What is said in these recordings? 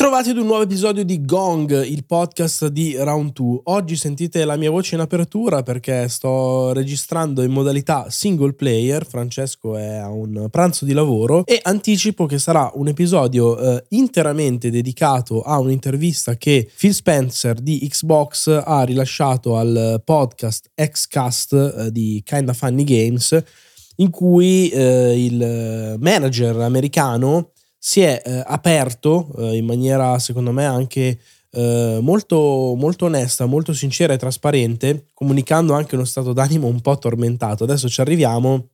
Bentrovati ad un nuovo episodio di Gong, il podcast di Round 2. Oggi sentite la mia voce in apertura perché sto registrando in modalità single player. Francesco è a un pranzo di lavoro e anticipo che sarà un episodio eh, interamente dedicato a un'intervista che Phil Spencer di Xbox ha rilasciato al podcast Xcast eh, di Kinda Funny Games in cui eh, il manager americano si è eh, aperto eh, in maniera secondo me anche eh, molto, molto onesta, molto sincera e trasparente, comunicando anche uno stato d'animo un po' tormentato. Adesso ci arriviamo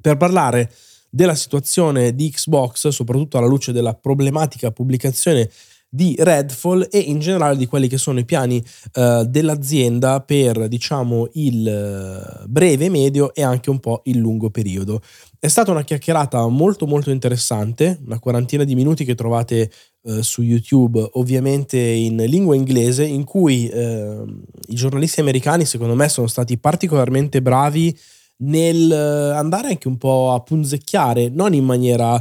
per parlare della situazione di Xbox, soprattutto alla luce della problematica pubblicazione di Redfall e in generale di quelli che sono i piani uh, dell'azienda per diciamo il uh, breve, medio e anche un po' il lungo periodo. È stata una chiacchierata molto molto interessante, una quarantina di minuti che trovate uh, su YouTube, ovviamente in lingua inglese, in cui i giornalisti americani secondo me sono stati particolarmente bravi nel andare anche un po' a punzecchiare, non in maniera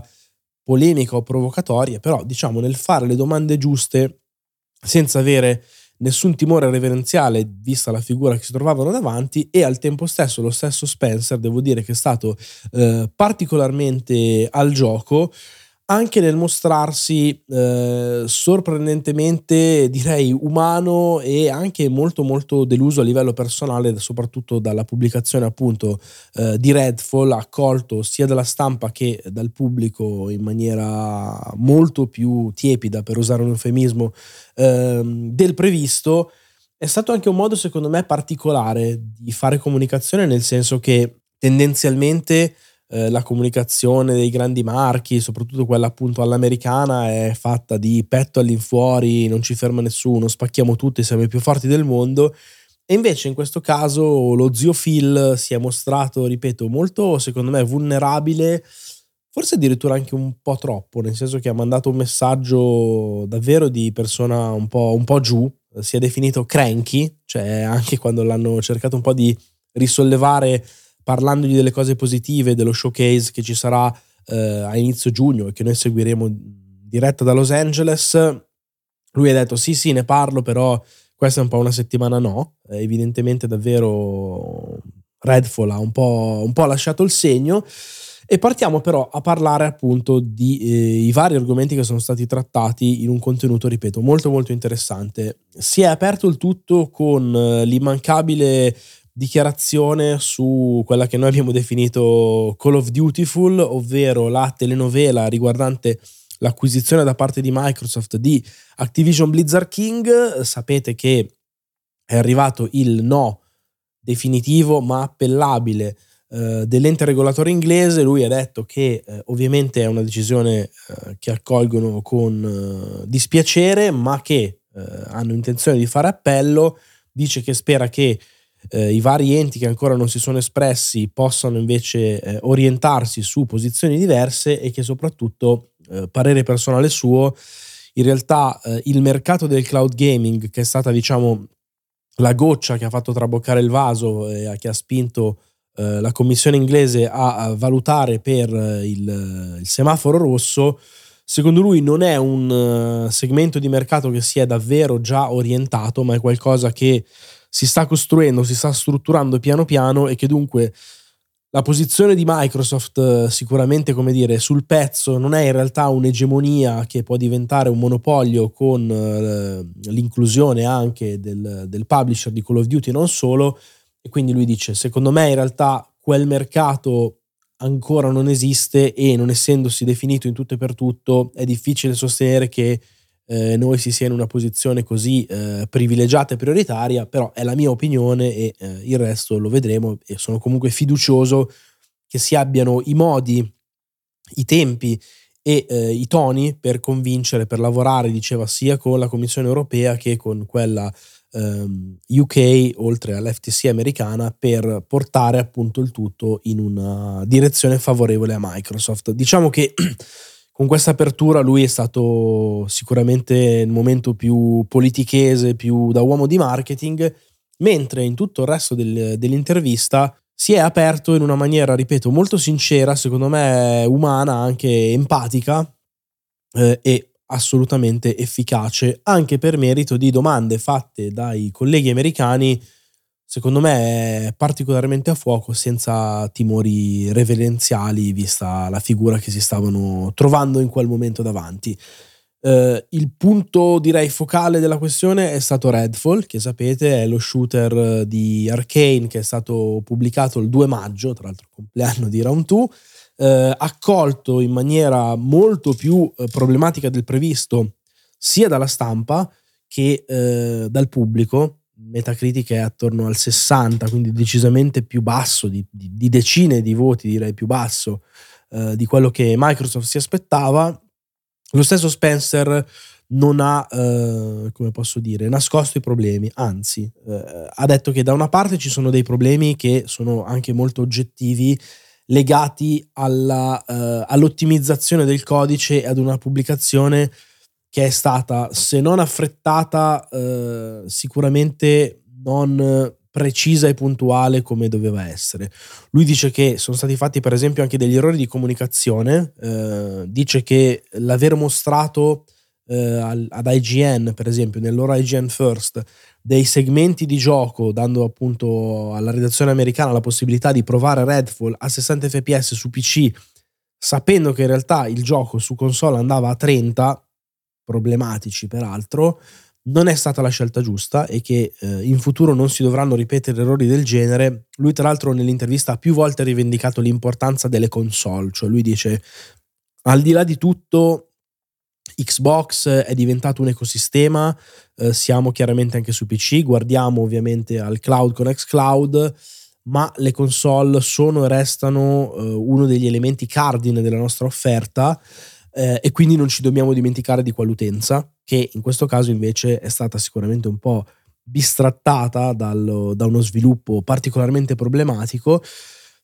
polemica o provocatoria, però diciamo nel fare le domande giuste senza avere nessun timore reverenziale vista la figura che si trovavano davanti e al tempo stesso lo stesso Spencer devo dire che è stato eh, particolarmente al gioco anche nel mostrarsi eh, sorprendentemente, direi, umano e anche molto molto deluso a livello personale, soprattutto dalla pubblicazione appunto eh, di Redfall, accolto sia dalla stampa che dal pubblico in maniera molto più tiepida, per usare un eufemismo, eh, del previsto. È stato anche un modo, secondo me, particolare di fare comunicazione, nel senso che tendenzialmente eh, la comunicazione dei grandi marchi, soprattutto quella appunto all'americana, è fatta di petto all'infuori, non ci ferma nessuno, spacchiamo tutti, siamo i più forti del mondo. E invece in questo caso lo zio Phil si è mostrato, ripeto, molto secondo me vulnerabile, forse addirittura anche un po' troppo, nel senso che ha mandato un messaggio davvero di persona un po', un po giù, si è definito cranky, cioè anche quando l'hanno cercato un po' di risollevare parlandogli delle cose positive, dello showcase che ci sarà eh, a inizio giugno e che noi seguiremo diretta da Los Angeles. Lui ha detto sì sì ne parlo però questa è un po' una settimana no, eh, evidentemente davvero Redfall ha un po', un po', lasciato il segno e partiamo però a parlare appunto di eh, i vari argomenti che sono stati trattati in un contenuto, ripeto, molto molto interessante. Si è aperto il tutto con eh, l'immancabile dichiarazione su quella che noi abbiamo definito Call of Dutyful, ovvero la telenovela riguardante l'acquisizione da parte di Microsoft di Activision Blizzard King. Sapete che è arrivato il no definitivo ma appellabile eh, dell'ente regolatore inglese. Lui ha detto che eh, ovviamente è una decisione eh, che accolgono con eh, dispiacere, ma che eh, hanno intenzione di fare appello. Dice che spera che eh, i vari enti che ancora non si sono espressi possano invece eh, orientarsi su posizioni diverse e che soprattutto, eh, parere personale suo, in realtà eh, il mercato del cloud gaming, che è stata diciamo la goccia che ha fatto traboccare il vaso e che ha spinto eh, la commissione inglese a, valutare per eh, il, il semaforo rosso, secondo lui non è un segmento di mercato che si è davvero già orientato, ma è qualcosa che si sta costruendo, si sta strutturando piano piano e che dunque la posizione di Microsoft sicuramente, come dire, sul pezzo non è in realtà un'egemonia che può diventare un monopolio con eh, l'inclusione anche del, del publisher di Call of Duty e non solo. E quindi lui dice, secondo me in realtà quel mercato ancora non esiste e non essendosi definito in tutto e per tutto è difficile sostenere che eh, noi si sia in una posizione così eh, privilegiata e prioritaria, però è la mia opinione e eh, il resto lo vedremo e sono comunque fiducioso che si abbiano i modi, i tempi e eh, i toni per convincere, per lavorare, diceva, sia con la Commissione europea che con quella ehm, UK, oltre all'FTC americana, per portare appunto il tutto in una direzione favorevole a Microsoft. Diciamo che con questa apertura lui è stato sicuramente il momento più politichese, più da uomo di marketing, mentre in tutto il resto del, dell'intervista si è aperto in una maniera, ripeto, molto sincera, secondo me umana, anche empatica, eh, e assolutamente efficace, anche per merito di domande fatte dai colleghi americani, secondo me particolarmente a fuoco, senza timori reverenziali, vista la figura che si stavano trovando in quel momento davanti. Uh, il punto direi focale della questione è stato Redfall, che sapete è lo shooter di Arkane che è stato pubblicato il 2 maggio, tra l'altro compleanno di Round 2, uh, accolto in maniera molto più uh, problematica del previsto sia dalla stampa che dal pubblico. Metacritic è attorno al 60, quindi decisamente più basso, di, di, di decine di voti direi più basso di quello che Microsoft si aspettava. Lo stesso Spencer non ha, eh, come posso dire, nascosto i problemi, anzi, eh, ha detto che da una parte ci sono dei problemi che sono anche molto oggettivi, legati alla, eh, all'ottimizzazione del codice e ad una pubblicazione che è stata, se non affrettata, eh, sicuramente non precisa e puntuale come doveva essere. Lui dice che sono stati fatti per esempio anche degli errori di comunicazione, eh, dice che l'aver mostrato eh, ad IGN per esempio nel loro IGN First dei segmenti di gioco dando appunto alla redazione americana la possibilità di provare Redfall a 60 fps su PC sapendo che in realtà il gioco su console andava a 30 problematici peraltro non è stata la scelta giusta e che eh, in futuro non si dovranno ripetere errori del genere. Lui tra l'altro nell'intervista ha più volte rivendicato l'importanza delle console, cioè lui dice al di là di tutto Xbox è diventato un ecosistema, eh, siamo chiaramente anche su PC, guardiamo ovviamente al cloud con xCloud, ma le console sono e restano eh, uno degli elementi cardine della nostra offerta eh, e quindi non ci dobbiamo dimenticare di quell'utenza che in questo caso invece è stata sicuramente un po' bistrattata dal, da uno sviluppo particolarmente problematico.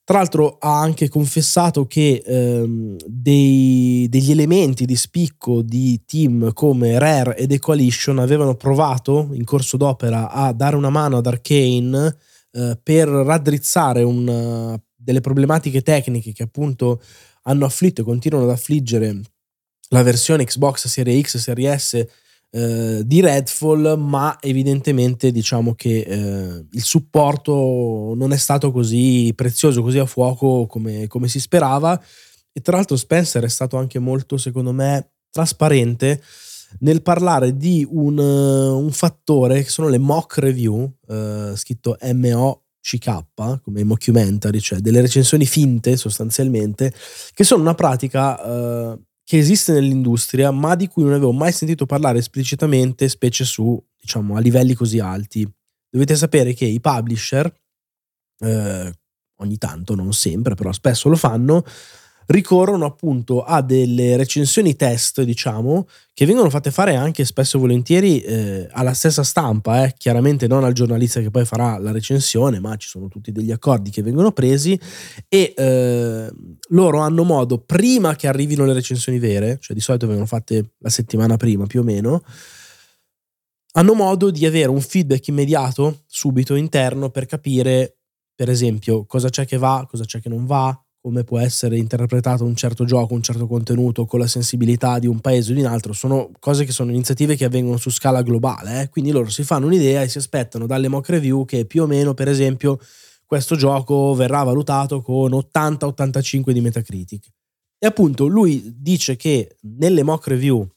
Tra l'altro ha anche confessato che ehm, dei, degli elementi di spicco di team come Rare e The Coalition avevano provato in corso d'opera a dare una mano ad Arkane eh, per raddrizzare una, delle problematiche tecniche che appunto hanno afflitto e continuano ad affliggere la versione Xbox Serie X, Serie S eh, di Redfall, ma evidentemente diciamo che eh, il supporto non è stato così prezioso, così a fuoco come, come si sperava. E tra l'altro Spencer è stato anche molto, secondo me, trasparente nel parlare di un, un fattore che sono le mock review, eh, scritto MOCK, come mockumentary, cioè delle recensioni finte sostanzialmente, che sono una pratica eh, che esiste nell'industria, ma di cui non avevo mai sentito parlare esplicitamente, specie su, diciamo, a livelli così alti. Dovete sapere che i publisher, eh, ogni tanto, non sempre, però spesso lo fanno, ricorrono appunto a delle recensioni test, diciamo, che vengono fatte fare anche spesso e volentieri eh, alla stessa stampa, eh. chiaramente non al giornalista che poi farà la recensione, ma ci sono tutti degli accordi che vengono presi e eh, loro hanno modo, prima che arrivino le recensioni vere, cioè di solito vengono fatte la settimana prima più o meno, hanno modo di avere un feedback immediato, subito, interno, per capire, per esempio, cosa c'è che va, cosa c'è che non va, come può essere interpretato un certo gioco, un certo contenuto con la sensibilità di un paese o di un altro, sono cose che sono iniziative che avvengono su scala globale, eh? quindi loro si fanno un'idea e si aspettano dalle mock review che più o meno, per esempio, questo gioco verrà valutato con 80-85 di Metacritic. E appunto lui dice che nelle mock review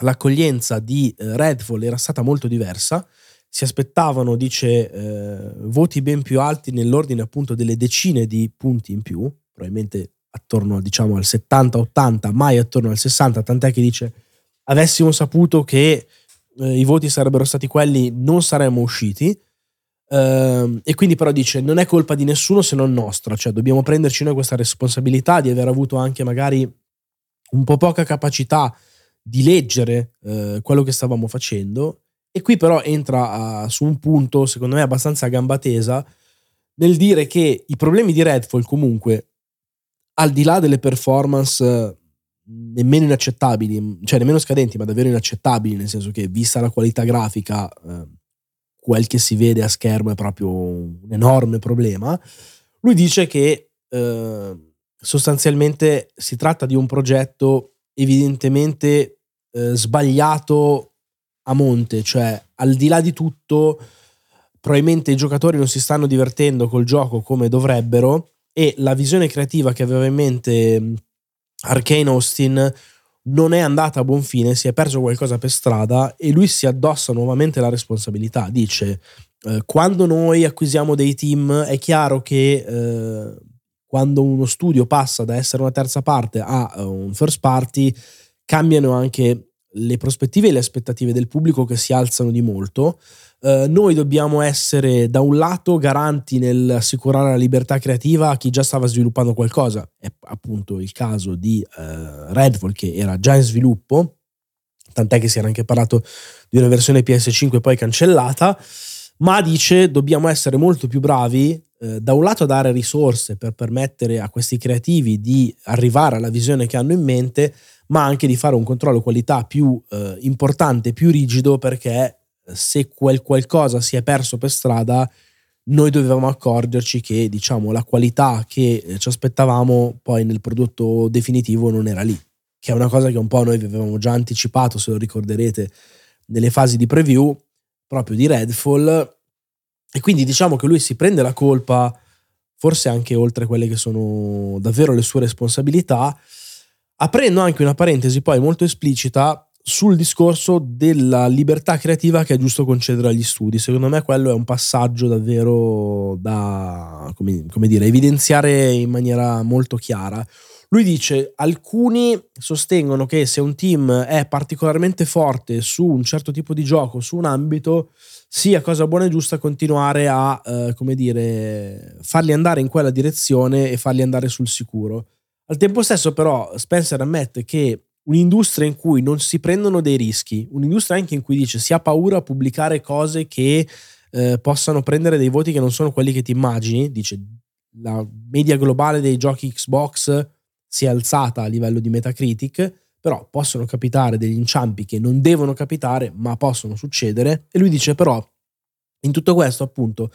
l'accoglienza di eh, Redfall era stata molto diversa, si aspettavano, dice, eh, voti ben più alti nell'ordine appunto delle decine di punti in più, probabilmente attorno diciamo al 70-80, mai attorno al 60, tant'è che dice avessimo saputo che eh, i voti sarebbero stati quelli non saremmo usciti. Uh, e quindi però dice non è colpa di nessuno se non nostra, cioè dobbiamo prenderci noi questa responsabilità di aver avuto anche magari un po' poca capacità di leggere uh, quello che stavamo facendo e qui però entra uh, su un punto, secondo me, abbastanza a gamba tesa, nel dire che i problemi di Redfall comunque, al di là delle performance uh, nemmeno inaccettabili, cioè nemmeno scadenti, ma davvero inaccettabili, nel senso che vista la qualità grafica, uh, quel che si vede a schermo è proprio un enorme problema, lui dice che sostanzialmente si tratta di un progetto evidentemente eh, sbagliato a monte, cioè al di là di tutto probabilmente i giocatori non si stanno divertendo col gioco come dovrebbero e la visione creativa che aveva in mente Arcane Austin non è andata a buon fine, si è perso qualcosa per strada e lui si addossa nuovamente la responsabilità. Dice, eh, quando noi acquisiamo dei team è chiaro che eh, quando uno studio passa da essere una terza parte a uh, un first party, cambiano anche le prospettive e le aspettative del pubblico che si alzano di molto. Uh, noi dobbiamo essere da un lato garanti nell'assicurare la libertà creativa a chi già stava sviluppando qualcosa, è appunto il caso di uh, Redfall che era già in sviluppo, tant'è che si era anche parlato di una versione PS5 poi cancellata, ma dice dobbiamo essere molto più bravi eh, da un lato a dare risorse per permettere a questi creativi di arrivare alla visione che hanno in mente, ma anche di fare un controllo qualità più eh, importante, più rigido, perché eh, se quel qualcosa si è perso per strada, noi dovevamo accorgerci che diciamo, la qualità che eh, ci aspettavamo poi nel prodotto definitivo non era lì, che è una cosa che un po' noi avevamo già anticipato, se lo ricorderete, nelle fasi di preview proprio di Redfall. E quindi diciamo che lui si prende la colpa, forse anche oltre quelle che sono davvero le sue responsabilità, aprendo anche una parentesi poi molto esplicita sul discorso della libertà creativa che è giusto concedere agli studi. Secondo me quello è un passaggio davvero da, come, come dire, evidenziare in maniera molto chiara. Lui dice, alcuni sostengono che se un team è particolarmente forte su un certo tipo di gioco, su un ambito, sia cosa buona e giusta continuare a, eh, come dire, farli andare in quella direzione e farli andare sul sicuro. Al tempo stesso, però, Spencer ammette che un'industria in cui non si prendono dei rischi, un'industria anche in cui dice si ha paura a pubblicare cose che eh, possano prendere dei voti che non sono quelli che ti immagini, dice la media globale dei giochi Xbox si è alzata a livello di Metacritic, però possono capitare degli inciampi che non devono capitare, ma possono succedere. E lui dice però, in tutto questo appunto,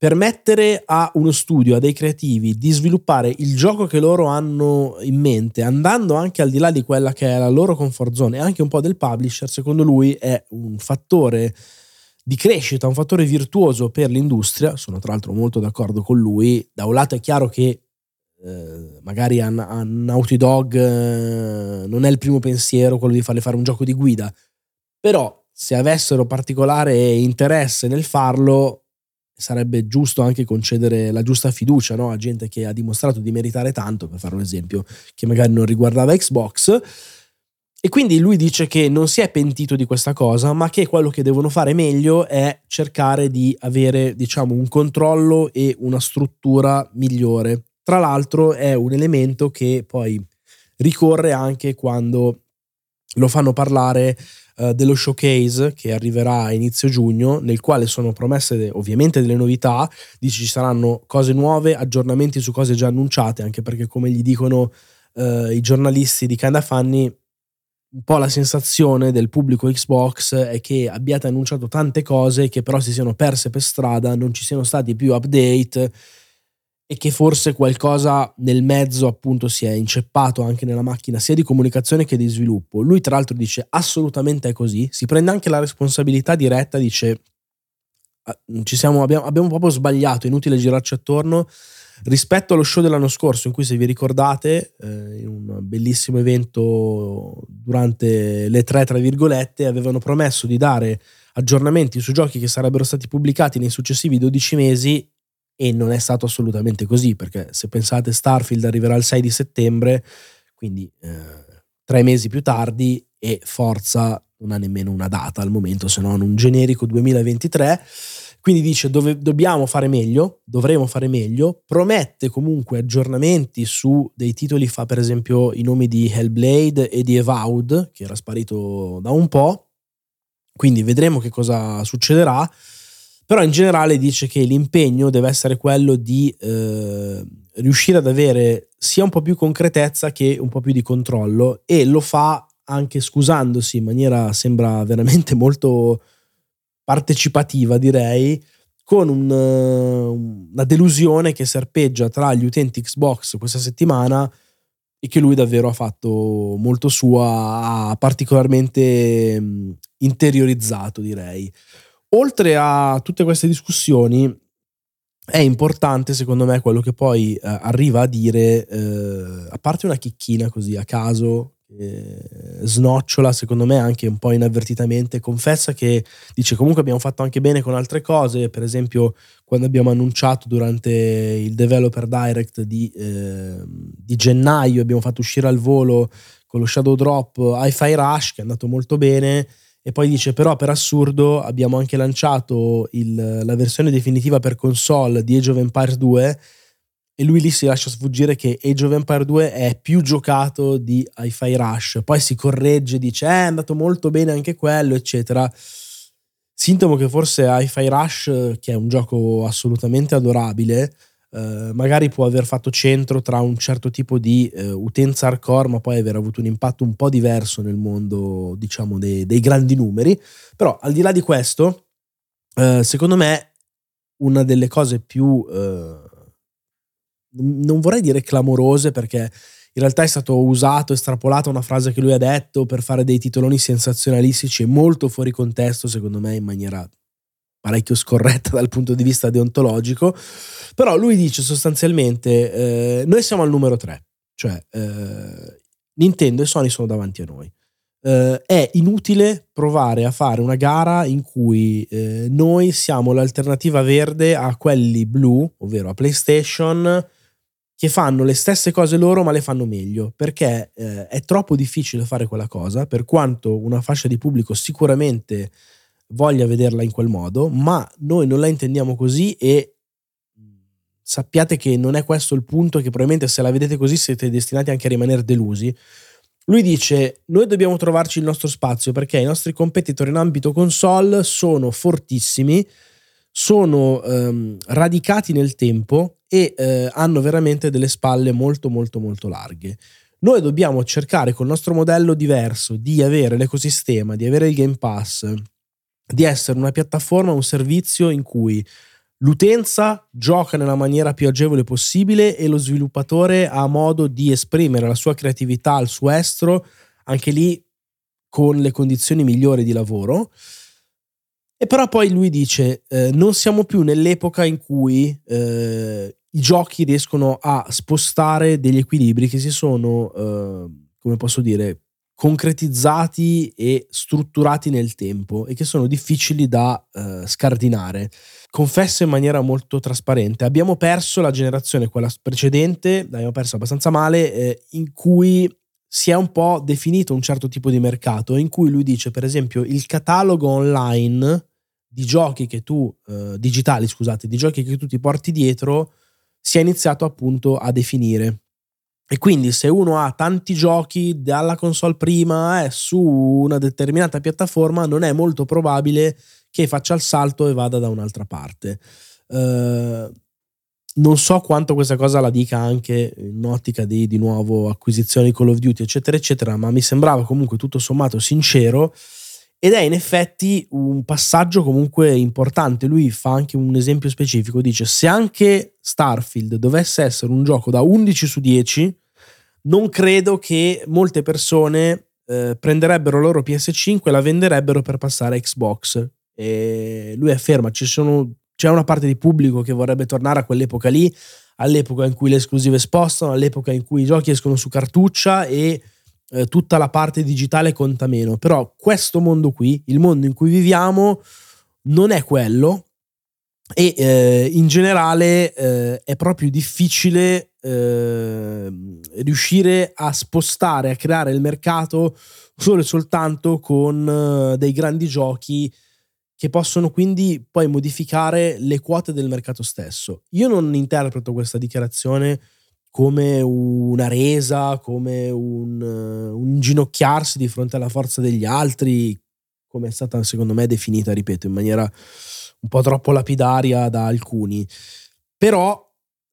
permettere a uno studio, a dei creativi, di sviluppare il gioco che loro hanno in mente, andando anche al di là di quella che è la loro comfort zone e anche un po' del publisher, secondo lui è un fattore di crescita, un fattore virtuoso per l'industria. Sono tra l'altro molto d'accordo con lui. Da un lato è chiaro che eh, magari a, a Naughty Dog eh, non è il primo pensiero quello di farle fare un gioco di guida, però se avessero particolare interesse nel farlo sarebbe giusto anche concedere la giusta fiducia no? a gente che ha dimostrato di meritare tanto, per fare un esempio che magari non riguardava Xbox. E quindi lui dice che non si è pentito di questa cosa, ma che quello che devono fare meglio è cercare di avere, diciamo, un controllo e una struttura migliore tra l'altro è un elemento che poi ricorre anche quando lo fanno parlare uh, dello showcase che arriverà a inizio giugno, nel quale sono promesse ovviamente delle novità, dice ci saranno cose nuove, aggiornamenti su cose già annunciate, anche perché come gli dicono uh, i giornalisti di Kinda Funny, un po' la sensazione del pubblico Xbox è che abbiate annunciato tante cose che però si siano perse per strada, non ci siano stati più update e che forse qualcosa nel mezzo appunto si è inceppato anche nella macchina sia di comunicazione che di sviluppo. Lui tra l'altro dice assolutamente è così, si prende anche la responsabilità diretta, dice ah, siamo, abbiamo, abbiamo proprio sbagliato, inutile girarci attorno rispetto allo show dell'anno scorso in cui se vi ricordate eh, in un bellissimo evento durante le tre tra virgolette avevano promesso di dare aggiornamenti su giochi che sarebbero stati pubblicati nei successivi 12 mesi e non è stato assolutamente così, perché se pensate Starfield arriverà il 6 di settembre, quindi eh, tre mesi più tardi e Forza non ha nemmeno una data al momento, se non un generico 2023. Quindi dice dove dobbiamo fare meglio, dovremo fare meglio, promette comunque aggiornamenti su dei titoli, fa per esempio i nomi di Hellblade e di Evaud, che era sparito da un po', quindi vedremo che cosa succederà però in generale dice che l'impegno deve essere quello di eh, riuscire ad avere sia un po' più concretezza che un po' più di controllo e lo fa anche scusandosi in maniera sembra veramente molto partecipativa direi con un, una delusione che serpeggia tra gli utenti Xbox questa settimana e che lui davvero ha fatto molto sua, ha particolarmente interiorizzato direi. Oltre a tutte queste discussioni è importante secondo me quello che poi eh, arriva a dire, eh, a parte una chicchina così a caso, eh, snocciola secondo me anche un po' inavvertitamente, confessa che dice comunque abbiamo fatto anche bene con altre cose, per esempio quando abbiamo annunciato durante il Developer Direct di, eh, di gennaio, abbiamo fatto uscire al volo con lo Shadow Drop Hi-Fi Rush che è andato molto bene e poi dice però per assurdo abbiamo anche lanciato il, la versione definitiva per console di Age of Empires 2 e lui lì si lascia sfuggire che Age of Empire 2 è più giocato di Hi-Fi Rush. Poi si corregge dice eh, è andato molto bene anche quello eccetera. Sintomo che forse Hi-Fi Rush che è un gioco assolutamente adorabile Uh, magari può aver fatto centro tra un certo tipo di uh, utenza hardcore, ma poi aver avuto un impatto un po' diverso nel mondo, diciamo, dei, dei grandi numeri. Però al di là di questo, uh, secondo me una delle cose più, non vorrei dire clamorose perché in realtà è stato usato, estrapolata una frase che lui ha detto per fare dei titoloni sensazionalistici e molto fuori contesto, secondo me, in maniera parecchio scorretta dal punto di vista deontologico, però lui dice sostanzialmente eh, noi siamo al numero 3, cioè eh, Nintendo e Sony sono davanti a noi. Eh, è inutile provare a fare una gara in cui eh, noi siamo l'alternativa verde a quelli blu, ovvero a PlayStation, che fanno le stesse cose loro ma le fanno meglio, perché eh, è troppo difficile fare quella cosa, per quanto una fascia di pubblico sicuramente voglia vederla in quel modo, ma noi non la intendiamo così e sappiate che non è questo il punto che probabilmente se la vedete così siete destinati anche a rimanere delusi. Lui dice, noi dobbiamo trovarci il nostro spazio perché i nostri competitor in ambito console sono fortissimi, sono ehm, radicati nel tempo e eh, hanno veramente delle spalle molto molto molto larghe. Noi dobbiamo cercare col nostro modello diverso di avere l'ecosistema, di avere il Game Pass, di essere una piattaforma, un servizio in cui l'utenza gioca nella maniera più agevole possibile e lo sviluppatore ha modo di esprimere la sua creatività al suo estro, anche lì con le condizioni migliori di lavoro. E però poi lui dice, eh, non siamo più nell'epoca in cui eh, i giochi riescono a spostare degli equilibri che si sono, eh, come posso dire, concretizzati e strutturati nel tempo e che sono difficili da uh, scardinare. Confesso in maniera molto trasparente, abbiamo perso la generazione, quella precedente, l'abbiamo persa abbastanza male, eh, in cui si è un po' definito un certo tipo di mercato, in cui lui dice, per esempio, il catalogo online di giochi che tu, eh, digitali scusate, di giochi che tu ti porti dietro, si è iniziato appunto a definire. E quindi se uno ha tanti giochi dalla console prima e su una determinata piattaforma, non è molto probabile che faccia il salto e vada da un'altra parte. Uh, non so quanto questa cosa la dica anche in ottica di, di nuovo acquisizioni Call of Duty, eccetera, eccetera, ma mi sembrava comunque tutto sommato sincero ed è in effetti un passaggio comunque importante. Lui fa anche un esempio specifico, dice se anche Starfield dovesse essere un gioco da 11 su 10, non credo che molte persone eh, prenderebbero la loro PS5 e la venderebbero per passare a Xbox. E lui afferma: sono, c'è una parte di pubblico che vorrebbe tornare a quell'epoca lì, all'epoca in cui le esclusive spostano, all'epoca in cui i giochi escono su cartuccia e eh, tutta la parte digitale conta meno. Però questo mondo qui, il mondo in cui viviamo, non è quello e eh, in generale eh, è proprio difficile eh, riuscire a spostare, a creare il mercato solo e soltanto con eh, dei grandi giochi che possono quindi poi modificare le quote del mercato stesso. Io non interpreto questa dichiarazione come una resa, come un, un inginocchiarsi di fronte alla forza degli altri, come è stata secondo me definita, ripeto, in maniera un po' troppo lapidaria da alcuni. Però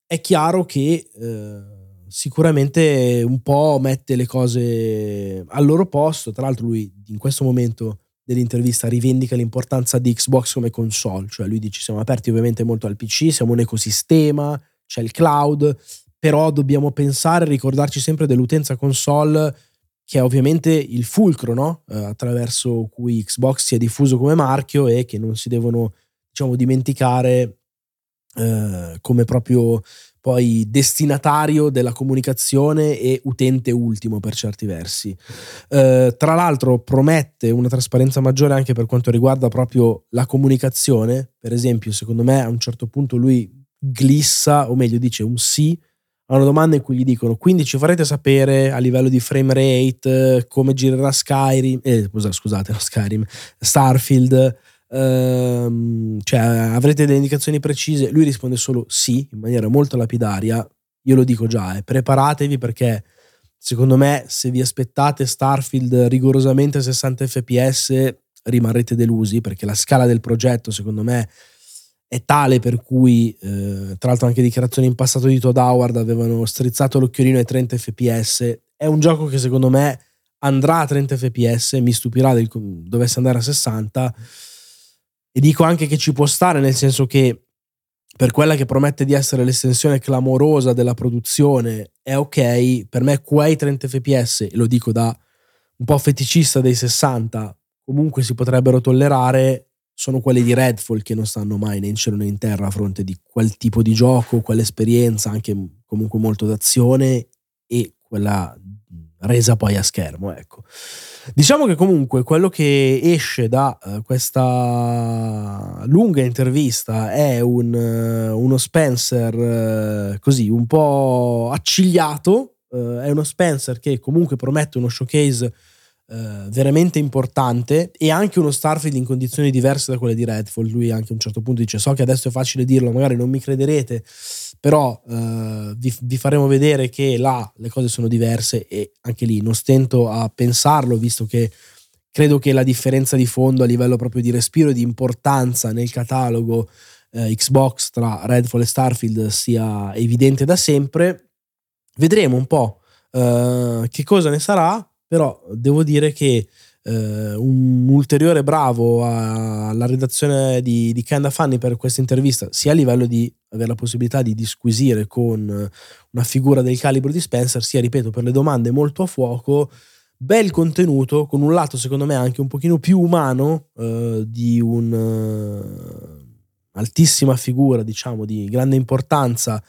è chiaro che eh, sicuramente un po' mette le cose al loro posto. Tra l'altro, lui in questo momento dell'intervista rivendica l'importanza di Xbox come console, cioè lui dice siamo aperti ovviamente molto al PC, siamo un ecosistema, c'è il cloud, però dobbiamo pensare e ricordarci sempre dell'utenza console che è ovviamente il fulcro no? eh, attraverso cui Xbox si è diffuso come marchio e che non si devono diciamo, dimenticare eh, come proprio poi destinatario della comunicazione e utente ultimo per certi versi. Eh, tra l'altro promette una trasparenza maggiore anche per quanto riguarda proprio la comunicazione, per esempio secondo me a un certo punto lui glissa, o meglio dice un sì, a una domanda in cui gli dicono quindi ci farete sapere a livello di frame rate come girerà Skyrim, eh, scusate, no, Skyrim, Starfield, ehm, cioè avrete delle indicazioni precise? Lui risponde solo sì, in maniera molto lapidaria. Io lo dico già, eh, preparatevi perché secondo me se vi aspettate Starfield rigorosamente a 60 fps rimarrete delusi perché la scala del progetto secondo me è tale per cui, eh, tra l'altro anche dichiarazioni in passato di Todd Howard avevano strizzato l'occhiolino ai 30 fps. È un gioco che secondo me andrà a 30 fps, mi stupirà del, dovesse andare a 60 e dico anche che ci può stare, nel senso che per quella che promette di essere l'estensione clamorosa della produzione è ok, per me quei 30 fps, e lo dico da un po' feticista dei 60, comunque si potrebbero tollerare, sono quelli di Redfall che non stanno mai né in cielo né in terra a fronte di quel tipo di gioco, quell'esperienza anche comunque molto d'azione e quella resa poi a schermo, ecco. Diciamo che comunque quello che esce da uh, questa lunga intervista è un, uh, uno Spencer uh, così un po' accigliato, è uno Spencer che comunque promette uno showcase veramente importante e anche uno Starfield in condizioni diverse da quelle di Redfall. Lui anche a un certo punto dice so che adesso è facile dirlo, magari non mi crederete, però eh, vi, vi, faremo vedere che là le cose sono diverse e anche lì non stento a pensarlo visto che credo che la differenza di fondo a livello proprio di respiro e di importanza nel catalogo eh, Xbox tra Redfall e Starfield sia evidente da sempre vedremo un po' eh, che cosa ne sarà però devo dire che eh, un ulteriore bravo alla redazione di, di Kinda Funny per questa intervista, sia a livello di avere la possibilità di disquisire con una figura del calibro di Spencer, sia, ripeto, per le domande molto a fuoco, bel contenuto, con un lato secondo me anche un pochino più umano eh, di un'altissima uh, figura, diciamo, di grande importanza,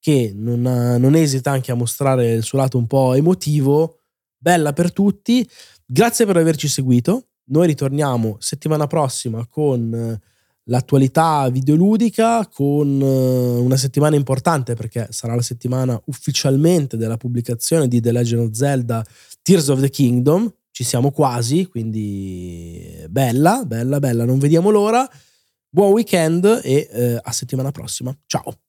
che non, non esita anche a mostrare il suo lato un po' emotivo, bella per tutti. Grazie per averci seguito. Noi ritorniamo settimana prossima con eh, l'attualità videoludica, con eh, una settimana importante perché sarà la settimana ufficialmente della pubblicazione di The Legend of Zelda Tears of the Kingdom. Ci siamo quasi, quindi bella, bella, bella, non vediamo l'ora. Buon weekend e eh, a settimana prossima. Ciao.